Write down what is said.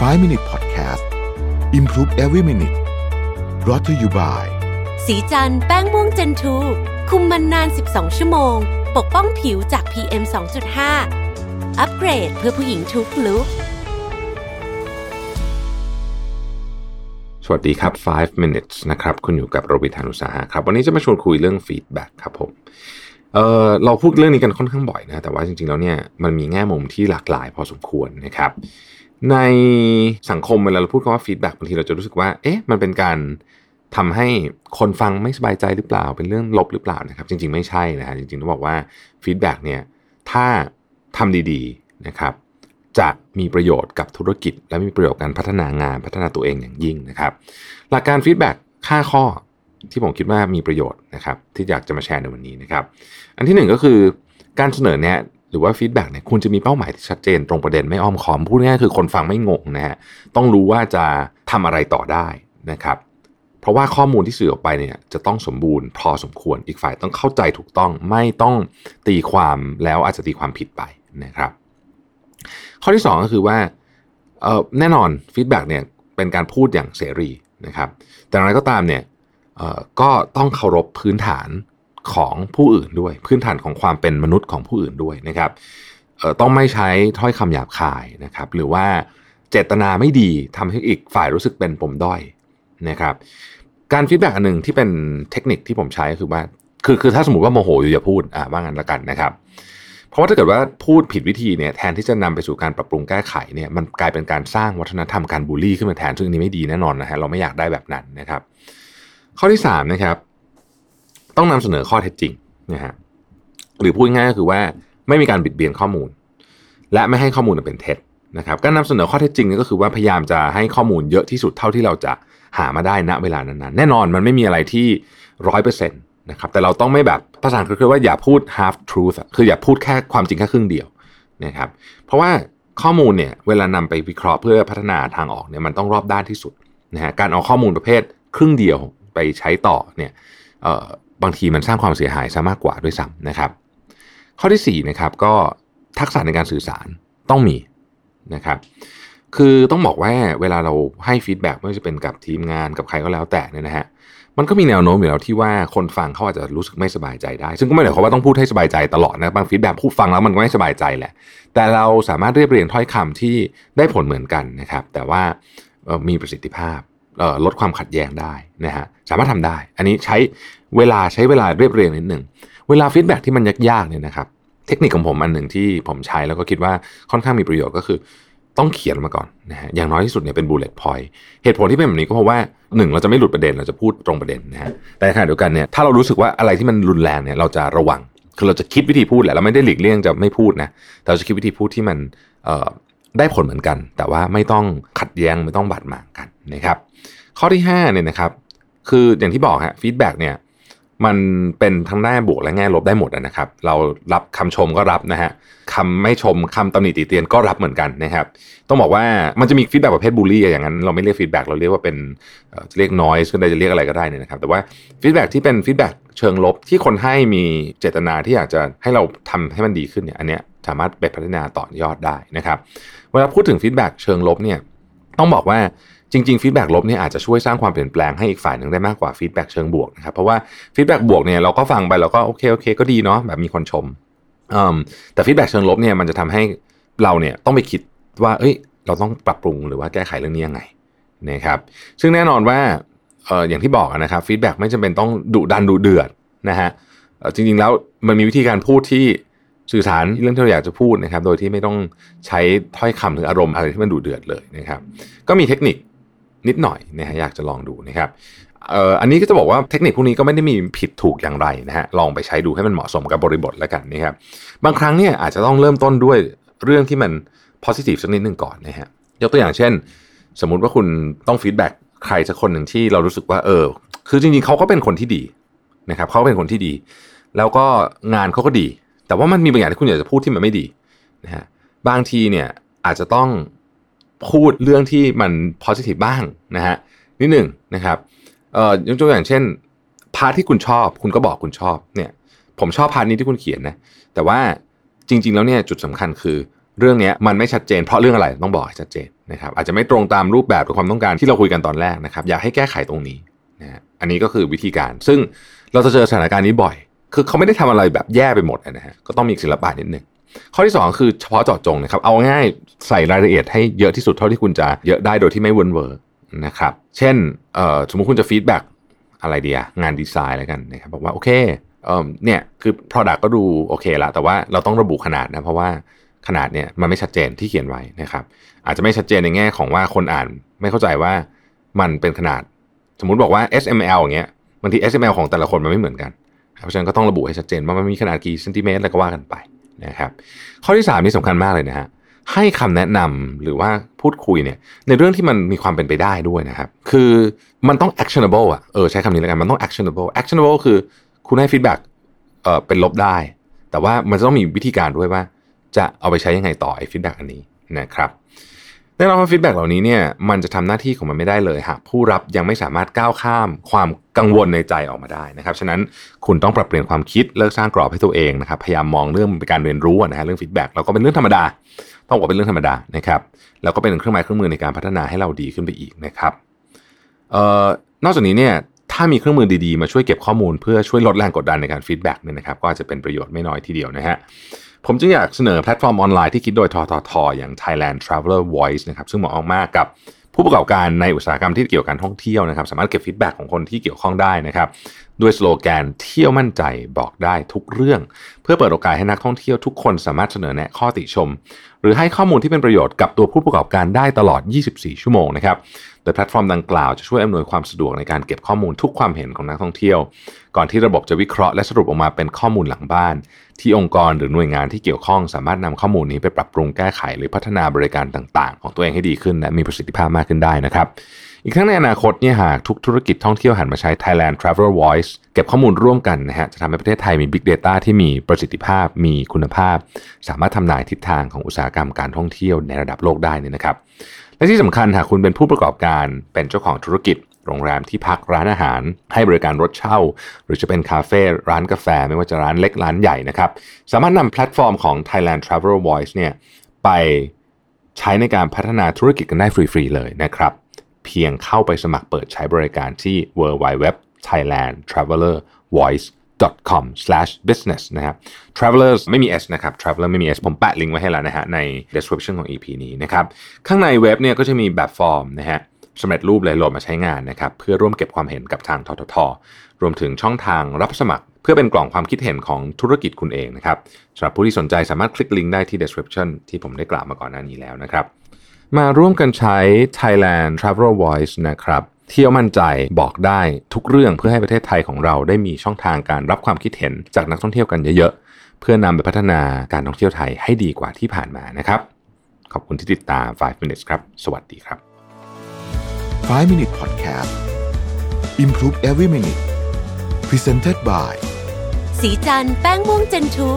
5 Minute Podcast Improve Every Minute brought to you by ศรีจันทร์แป้งม่วง gen two คุมมันนาน 12 ชั่วโมง ปกป้องผิวจาก PM 2.5 อัปเกรดเพื่อผู้หญิงทุก look สวัสดีครับ 5 minutes นะครับ คุณอยู่กับรวิศ หาญอุตสาหะครับ วันนี้จะมาชวนคุยเรื่อง feedback ครับผมเออเราพูดเรื่องนี้กันค่อนข้างบ่อยนะ แต่ว่าจริงๆแล้วเนี่ยมันมีแง่มุมที่หลากหลายพอสมควรนะครับ ในสังคมเวลาเราพูดคำว่า feedback บางทีเราจะรู้สึกว่า เอ๊ะ มันเป็นการทำให้คนฟังไม่สบายใจหรือเปล่า เป็นเรื่องลบหรือเปล่านะครับ จริง ๆ ไม่ใช่นะฮะ จริงๆต้องบอกว่า feedback เนี่ย ถ้าทำดีๆนะครับ จะมีประโยชน์กับธุรกิจ และมีประโยชน์การพัฒนางานพัฒนาตัวเองอย่างยิ่งนะครับ หลักการ feedback 5ข้อที่ผมคิดว่ามีประโยชน์นะครับ ที่อยากจะมาแชร์ในวันนี้นะครับ อันที่หนึ่งก็คือการเสนอแนะ หรือว่า feedback เนี่ยคุณจะมีเป้าหมายที่ชัดเจนตรงประเด็นไม่อ้อมค้อมพูดง่ายคือคนฟังไม่งงนะฮะต้องรู้ว่าจะทำอะไรต่อได้นะครับเพราะว่าข้อมูลที่สื่อออกไปเนี่ยจะต้องสมบูรณ์พอสมควรอีกฝ่ายต้องเข้าใจถูกต้องไม่ต้องตีความแล้วอาจจะตีความผิดไปนะครับ ข้อที่ 2 ก็คือว่าแน่นอน feedback เนี่ยเป็นการพูดอย่างเสรีนะครับแต่อย่างไรก็ตามเนี่ยก็ต้องเคารพพื้นฐาน ของผู้อื่นด้วย พื้นฐานของความเป็นมนุษย์ของผู้อื่นด้วยนะครับต้องไม่ใช้ถ้อยคำหยาบคายนะครับ หรือว่าเจตนาไม่ดีทำให้อีกฝ่ายรู้สึกเป็นปมด้อยนะครับ การ feedback อันหนึ่งที่เป็นเทคนิคที่ผมใช้ก็คือว่าคือคือถ้าสมมติว่าโมโหอยู่อย่าพูดอ่าว่างั้นละกันนะครับ เพราะว่าถ้าเกิดว่าพูดผิดวิธีเนี่ยแทนที่จะนำไปสู่การปรับปรุงแก้ไขเนี่ยมันกลายเป็นการสร้างวัฒนธรรมการบูลลี่ขึ้นมาแทนซึ่งอันนี้ไม่ดีแน่นอนนะฮะเราไม่อยากได้แบบนั้นนะครับ ข้อที่สามนะครับ ต้องนำเสนอข้อเท็จจริงนะฮะหรือพูดง่ายก็คือว่าไม่มีการบิดเบียนข้อมูล และไม่ให้ข้อมูลเป็นเท็จนะครับการนำเสนอข้อเท็จจริงก็คือว่าพยายามจะให้ข้อมูลเยอะที่สุดเท่าที่เราจะหามาได้ณเวลานั้นๆ แน่นอนมันไม่มีอะไรที่ร้อยเปอร์เซ็นต์นะครับแต่เราต้องไม่แบบภาษาอังกฤษคือว่าอย่าพูด half truth อะคืออย่าพูดแค่ความจริงแค่ครึ่งเดียวนะครับเพราะว่าข้อมูลเนี่ยเวลานำไปวิเคราะห์เพื่อพัฒนาทางออกเนี่ยมันต้องรอบด้านที่สุดนะฮะการเอาข้อมูลประเภทครึ่งเดียวไปใช้ต่อเนี่ยเอ่อ บางทีมันสร้างความเสียหายซะมากกว่าด้วยซ้ำนะครับ ข้อที่4นะครับก็ทักษะในการสื่อสารต้องมีนะครับคือต้องบอกว่าเวลาเราให้ feedback ไม่ว่าจะเป็นกับทีมงานกับใครก็แล้วแต่เนี่ยนะฮะมันก็มีแนวโน้มอยู่แล้วที่ว่าคนฟังเขาอาจจะรู้สึกไม่สบายใจได้ ซึ่งก็ไม่ได้ความว่าต้องพูดให้สบายใจตลอดนะบาง feedback พูดฟังแล้วมันก็ไม่สบายใจแหละ แต่เราสามารถเรียบเรียงถ้อยคำที่ได้ผลเหมือนกันนะครับ แต่ว่ามีประสิทธิภาพ ลดความขัดแย้งได้นะฮะสามารถทำได้ อันนี้ใช้เวลาใช้เวลาเรียบเรียงนิดหนึ่งเวลา feedback ที่มันยากๆเนี่ยนะครับ เทคนิคของผมอันหนึ่งที่ผมใช้แล้วก็คิดว่าค่อนข้างมีประโยชน์ก็คือต้องเขียนมาก่อนนะฮะอย่างน้อยที่สุดเนี่ยเป็น bullet point เหตุผลที่เป็นแบบนี้ก็เพราะว่าหนึ่งเราจะไม่หลุดประเด็นเราจะพูดตรงประเด็นนะฮะแต่ขณะเดียวกันเนี่ยถ้าเรารู้สึกว่าอะไรที่มันรุนแรงเนี่ยเราจะระวังคือเราจะคิดวิธีพูดแหละเราไม่ได้หลีกเลี่ยงจะไม่พูดนะแต่เราจะคิดวิธีพูดที่มันเอ่อ ได้ผลเหมือนกัน แต่ว่าไม่ต้องขัดแย้งไม่ต้องบาดหมางกันนะครับข้อที่5เนี่ยนะครับคืออย่างที่บอกฮะ feedback เนี่ยมันเป็นทั้งแง่บวกและแง่ลบได้หมดนะครับ เรารับคำชมก็รับนะฮะคำไม่ชมคำตำหนิติเตียนก็รับเหมือนกันนะครับ ต้องบอกว่ามันจะมี feedback ประเภทบูลลี่อย่างนั้น เราไม่เรียก feedback เราเรียกว่าเป็นจะเรียก noise ก็ได้จะเรียกอะไรก็ได้เนี่ยนะครับ แต่ว่า feedback ที่เป็น feedbackเชิงลบที่คนให้มีเจตนาที่อยากจะให้เราทำให้มันดีขึ้นเนี่ยอันเนี้ย สามารถไปพัฒนาต่อยอดได้นะครับเวลาพูดถึง feedback เชิงลบเนี่ยต้องบอกว่าจริงๆ feedback ลบเนี่ยอาจจะช่วยสร้างความเปลี่ยนแปลงให้อีกฝ่ายหนึ่งได้มากกว่า feedback เชิงบวกนะครับเพราะว่า feedback บวกเนี่ยเราก็ฟังไปเราก็โอเคโอเคก็ดีเนาะแบบมีคนชมแต่ feedback เชิงลบเนี่ยมันจะทำให้เราเนี่ยต้องไปคิดว่าเอ้ยเราต้องปรับปรุงหรือว่าแก้ไขเรื่องนี้ยังไงนะครับซึ่งแน่นอนว่าอออย่างที่บอกนะครับฟีดแบ็กไม่จำเป็นต้องดุดันดุเดือดนะฮะจริงๆแล้วมันมีวิธีการพูดที่ สื่อสารเรื่องที่เราอยากจะพูดนะครับ โดยที่ไม่ต้องใช้ถ้อยคำหรืออารมณ์อะไรที่มันดุเดือดเลยนะครับ ก็มีเทคนิคนิดหน่อยนะฮะอยากจะลองดูนะครับเอ่ออันนี้ก็จะบอกว่าเทคนิคพวกนี้ก็ไม่ได้มีผิดถูกอย่างไรนะฮะลองไปใช้ดูให้มันเหมาะสมกับบริบทแล้วกันนะครับ บางครั้งเนี่ยอาจจะต้องเริ่มต้นด้วยเรื่องที่มัน positive สักนิดหนึ่งก่อนนะฮะยกตัวอย่างเช่น สมมุติว่าคุณต้อง feedback ใครสักคนหนึ่งที่เรารู้สึกว่าเออ คือจริงๆเขาก็เป็นคนที่ดีนะครับเขาเป็นคนที่ดี แล้วก็งานเขาก็ดี แต่ว่ามันมีบางอย่างที่คุณอยากจะพูดที่มันไม่ดีนะฮะบางทีเนี่ยอาจจะต้องพูดเรื่องที่มัน positive บ้างนะฮะนิดหนึ่งนะครับเอ่อยกตัวอย่างเช่น part ที่คุณชอบ คุณก็บอกคุณชอบเนี่ยผมชอบ part นี้ที่คุณเขียนนะแต่ว่าจริง ๆ แล้วเนี่ยจุดสำคัญคือเรื่องนี้มันไม่ชัดเจนเพราะเรื่องอะไรต้องบอกให้ชัดเจนนะครับอาจจะไม่ตรงตามรูปแบบหรือความต้องการที่เราคุยกันตอนแรกนะครับ อยากให้แก้ไขตรงนี้นะอันนี้ก็คือวิธีการ ซึ่งเราจะเจอสถานการณ์นี้บ่อย คือเขาไม่ได้ทำอะไรแบบแย่ไปหมดนะฮะก็ต้องมีศิลปะนิดนึงข้อที่ 2 คือเฉพาะเจาะจงนะครับเอาง่ายใส่รายละเอียดให้เยอะที่สุดเท่าที่คุณจะเยอะได้โดยที่ไม่เวิ่นเว้อนะครับเช่นสมมุติคุณจะฟีดแบ็กอะไรเดียงานดีไซน์อะไรกันนะครับบอกว่าโอเคเอเนี่ยคือ Product ก็ดูโอเคละแต่ว่าเราต้องระบุขนาดนะเพราะว่าขนาดเนี่ยมันไม่ชัดเจนที่เขียนไว้นะครับ อาจจะไม่ชัดเจนในแง่ของว่าคนอ่านไม่เข้าใจว่ามันเป็นขนาด สมมุติบอกว่า SML อย่างเงี้ยบางที SML ของแต่ละคนมันไม่เหมือนกัน เพราะฉะนั้นก็ต้องระบุให้ชัดเจนว่ามันมีขนาดกี่เซนติเมตรอะไรก็ว่ากันไปนะครับ ข้อที่ 3 นี่สำคัญมากเลยนะฮะให้คำแนะนำหรือว่าพูดคุยเนี่ยในเรื่องที่มันมีความเป็นไปได้ด้วยนะครับ คือมันต้อง actionable อะเออใช้คำนี้แล้วกันมันต้อง actionable actionable คือคุณให้ feedback เออเป็นลบได้ แต่ว่ามันจะต้องมีวิธีการด้วยว่า จะเอาไปใช้ยังไงต่อไอ้ feedback อันนี้นะครับ แน่นอนว่า feedback เหล่านี้เนี่ยมันจะทำหน้าที่ของมันไม่ได้เลยหากผู้รับยังไม่สามารถก้าวข้ามความกังวลในใจออกมาได้นะครับฉะนั้นคุณต้องปรับเปลี่ยนความคิดเลิกสร้างกรอบให้ตัวเองนะครับพยายามมองเรื่องเป็นการเรียนรู้นะฮะเรื่อง feedback เราก็เป็นเรื่องธรรมดา ต้องบอกเป็นเรื่องธรรมดานะครับแล้วก็เป็นเครื่องไม้เครื่องมือในการพัฒนาให้เราดีขึ้นไปอีกนะครับเอ่อนอกจากนี้เนี่ยถ้ามีเครื่องมือดีๆ มาช่วยเก็บข้อมูลเพื่อช่วยลดแรงกดดันในการ feedback เนี่ยนะครับก็จะเป็นประโยชน์ไม่น้อยทีเดียวนะฮะ ผมจึงอยากเสนอแพลตฟอร์มออนไลน์ที่คิดโดยทททอย่าง Thailand Traveler Voice นะครับซึ่งเหมาะมากกับผู้ประกอบการในอุตสาหกรรมที่เกี่ยวกับการท่องเที่ยวนะครับ สามารถเก็บ feedback ของคนที่เกี่ยวข้องได้นะครับ ด้วยสโลแกนเที่ยวมั่นใจบอกได้ทุกเรื่อง เพื่อเปิดโอกาสให้นักท่องเที่ยวทุกคนสามารถเสนอแนะข้อติชม หรือให้ข้อมูลที่เป็นประโยชน์กับตัวผู้ประกอบการได้ตลอด 24 ชั่วโมงนะครับโดยแพลตฟอร์มดังกล่าวจะช่วยอำนวยความสะดวกในการเก็บข้อมูลทุกความเห็นของนักท่องเที่ยว ก่อนที่ระบบจะวิเคราะห์และสรุปออกมาเป็นข้อมูลหลังบ้าน ที่องค์กรหรือหน่วยงานที่เกี่ยวข้อง สามารถนำข้อมูลนี้ไปปรับปรุงแก้ไข หรือพัฒนาบริการต่าง ๆ ของตัวเองให้ดีขึ้นและมีประสิทธิภาพมากขึ้นได้นะครับอีกทั้งในอนาคตเนี่ยหากทุกธุรกิจท่องเที่ยวหันมาใช้ Thailand Travel Voice เก็บข้อมูลร่วมกันนะฮะจะทำให้ประเทศไทยมี Big Data ที่มีประสิทธิภาพมีคุณภาพ สามารถทำนายทิศทางของอุตสาหกรรมการท่องเที่ยวในระดับโลกได้นี่นะครับ และที่สำคัญหากคุณเป็นผู้ประกอบการเป็นเจ้าของธุรกิจโรงแรมที่พักร้านอาหาร ให้บริการรถเช่า หรือจะเป็นคาเฟ่ร้านกาแฟ ไม่ว่าจะร้านเล็กร้านใหญ่นะครับ สามารถนำแพลตฟอร์มของ Thailand Travel Voice เนี่ยไปใช้ในการพัฒนาธุรกิจกันได้ฟรี ๆ เลยนะครับ เพียงเข้าไปสมัครเปิดใช้บริการที่ w w w thailand traveler voice com/business นะครับ travelers ไม่มี s นะครับ traveler ไม่มี s ผมแปะลิงก์ไว้ให้แล้วนะฮะใน description ของ EP นี้นะครับ ข้างในเว็บเนี่ยก็จะมีแบบฟอร์มนะฮะสำเร็จรูปเลยโหลดมาใช้งานนะครับ เพื่อร่วมเก็บความเห็นกับทางททท รวมถึงช่องทางรับสมัคร เพื่อเป็นกล่องความคิดเห็นของธุรกิจคุณเองนะครับสำหรับผู้ที่สนใจสามารถคลิกลิงก์ได้ที่ description ที่ผมได้กล่าวมาก่อนหน้านี้แล้วนะครับ มาร่วมกันใช้ Thailand Travel Voice นะครับ เที่ยวมั่นใจบอกได้ทุกเรื่องเพื่อให้ประเทศไทยของเราได้มีช่องทางการรับความคิดเห็นจากนักท่องเที่ยวกันเยอะๆ เพื่อนำไปพัฒนาการท่องเที่ยวไทยให้ดีกว่าที่ผ่านมานะครับ ขอบคุณที่ติดตาม 5 minutes ครับ สวัสดีครับ 5 minute podcast improve every minute presented by สีจันแป้งม่วงเจนทู